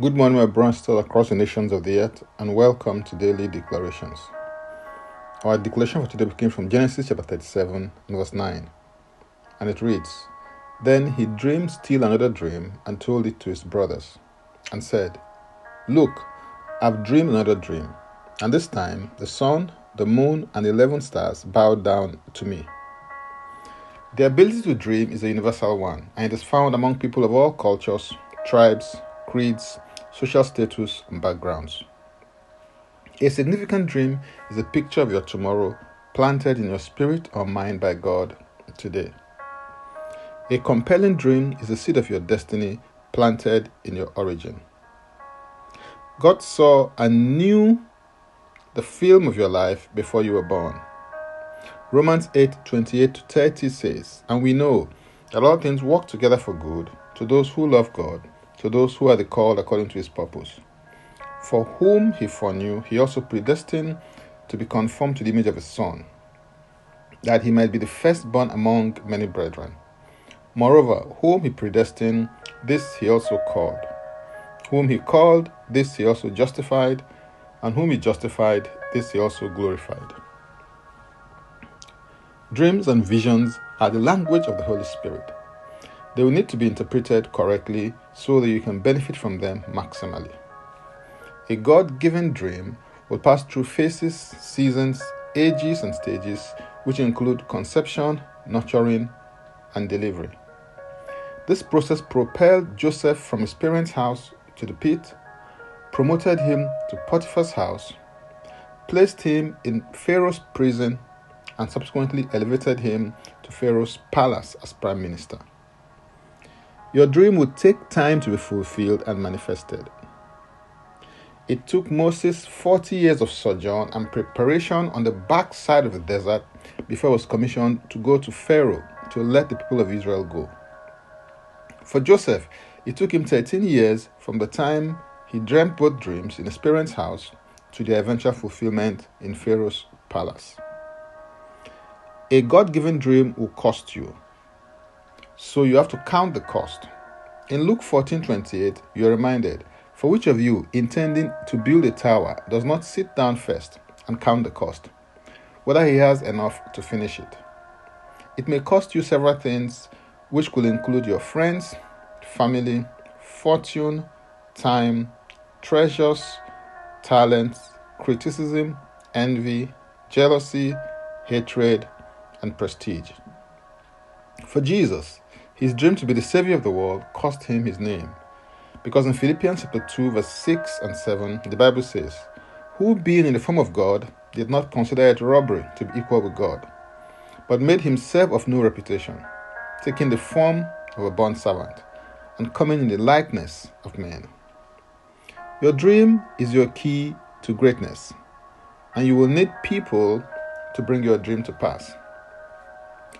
Good morning, my brothers still across the nations of the earth, and welcome to Daily Declarations. Our declaration for today came from Genesis chapter 37, verse 9, and it reads Then he dreamed still another dream and told it to his brothers, and said, Look, I've dreamed another dream, and this time the sun, the moon, and the eleven stars bowed down to me. The ability to dream is a universal one, and it is found among people of all cultures, tribes, creeds, social status, and backgrounds. A significant dream is a picture of your tomorrow planted in your spirit or mind by God today. A compelling dream is the seed of your destiny planted in your origin. God saw and knew the film of your life before you were born. Romans 8 28 to 30 says, And we know that all things work together for good to those who love God to those who are the called according to his purpose. For whom he foreknew, he also predestined to be conformed to the image of his Son, that he might be the firstborn among many brethren. Moreover, whom he predestined, this he also called. Whom he called, this he also justified, and whom he justified, this he also glorified. Dreams and visions are the language of the Holy Spirit. They will need to be interpreted correctly so that you can benefit from them maximally. A God given dream will pass through phases, seasons, ages, and stages, which include conception, nurturing, and delivery. This process propelled Joseph from his parents' house to the pit, promoted him to Potiphar's house, placed him in Pharaoh's prison, and subsequently elevated him to Pharaoh's palace as prime minister. Your dream would take time to be fulfilled and manifested. It took Moses 40 years of sojourn and preparation on the backside of the desert before he was commissioned to go to Pharaoh to let the people of Israel go. For Joseph, it took him 13 years from the time he dreamt both dreams in his parents' house to their eventual fulfillment in Pharaoh's palace. A God given dream will cost you, so you have to count the cost. In Luke 14:28, you are reminded, For which of you intending to build a tower does not sit down first and count the cost, whether he has enough to finish it? It may cost you several things, which could include your friends, family, fortune, time, treasures, talents, criticism, envy, jealousy, hatred, and prestige. For Jesus, his dream to be the Savior of the world cost him his name. Because in Philippians chapter 2, verse 6 and 7, the Bible says, Who being in the form of God did not consider it robbery to be equal with God, but made himself of no reputation, taking the form of a bond servant, and coming in the likeness of men. Your dream is your key to greatness, and you will need people to bring your dream to pass.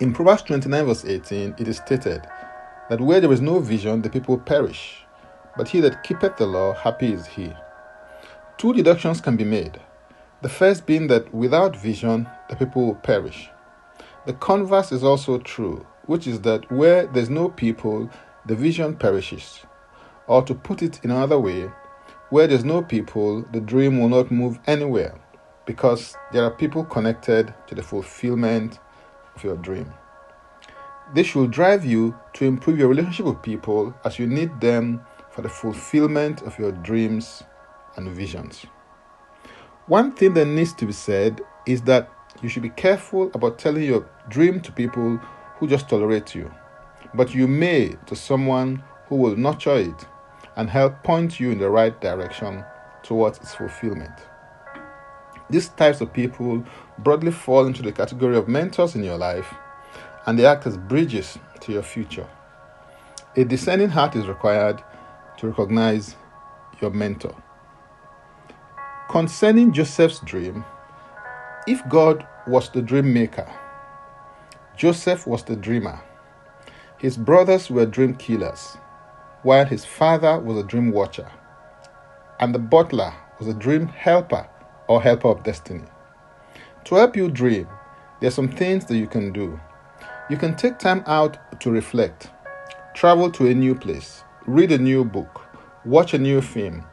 In Proverbs 29, verse 18, it is stated that where there is no vision, the people perish, but he that keepeth the law, happy is he. Two deductions can be made. The first being that without vision, the people will perish. The converse is also true, which is that where there's no people, the vision perishes. Or to put it in another way, where there's no people, the dream will not move anywhere because there are people connected to the fulfillment of your dream. This should drive you to improve your relationship with people as you need them for the fulfillment of your dreams and visions. One thing that needs to be said is that you should be careful about telling your dream to people who just tolerate you, but you may to someone who will nurture it and help point you in the right direction towards its fulfillment. These types of people broadly fall into the category of mentors in your life, and they act as bridges to your future. A discerning heart is required to recognize your mentor. Concerning Joseph's dream, if God was the dream maker, Joseph was the dreamer. His brothers were dream killers, while his father was a dream watcher, and the butler was a dream helper or helper of destiny. To help you dream, there are some things that you can do. You can take time out to reflect, travel to a new place, read a new book, watch a new film,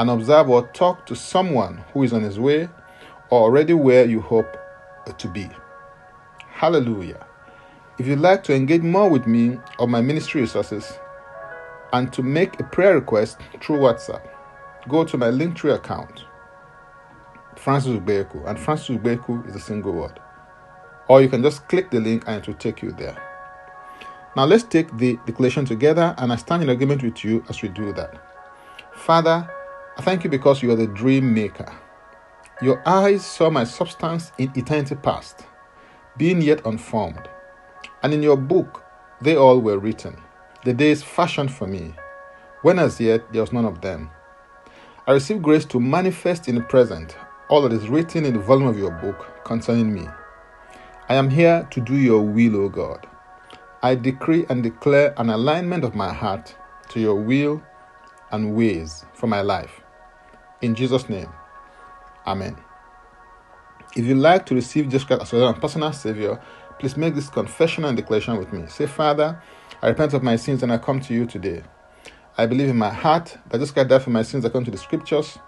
and observe or talk to someone who is on his way or already where you hope to be. Hallelujah. If you'd like to engage more with me or my ministry resources and to make a prayer request through WhatsApp, go to my Linktree account, Francis Ubeku, and Francis Ubeku is a single word. Or you can just click the link and it will take you there. Now let's take the declaration together and I stand in agreement with you as we do that. Father, I thank you because you are the dream maker. Your eyes saw my substance in eternity past, being yet unformed. And in your book, they all were written, the days fashioned for me, when as yet there was none of them. I receive grace to manifest in the present all that is written in the volume of your book concerning me. I am here to do your will, O God. I decree and declare an alignment of my heart to your will and ways for my life. In Jesus' name. Amen. If you'd like to receive Jesus Christ as your personal Savior, please make this confession and declaration with me. Say, Father, I repent of my sins and I come to you today. I believe in my heart that Jesus Christ died for my sins according to the scriptures.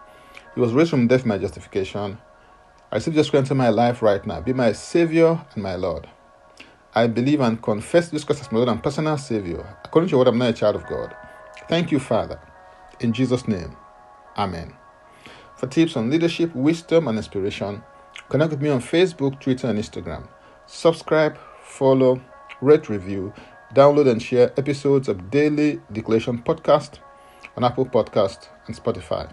He was raised from death my justification. I receive Jesus Christ into my life right now. Be my Savior and my Lord. I believe and confess Jesus Christ as my Lord and personal Savior. According to your word, I'm now a child of God. Thank you, Father. In Jesus' name, Amen. For tips on leadership, wisdom, and inspiration, connect with me on Facebook, Twitter, and Instagram. Subscribe, follow, rate, review, download, and share episodes of Daily Declaration Podcast on Apple Podcast and Spotify.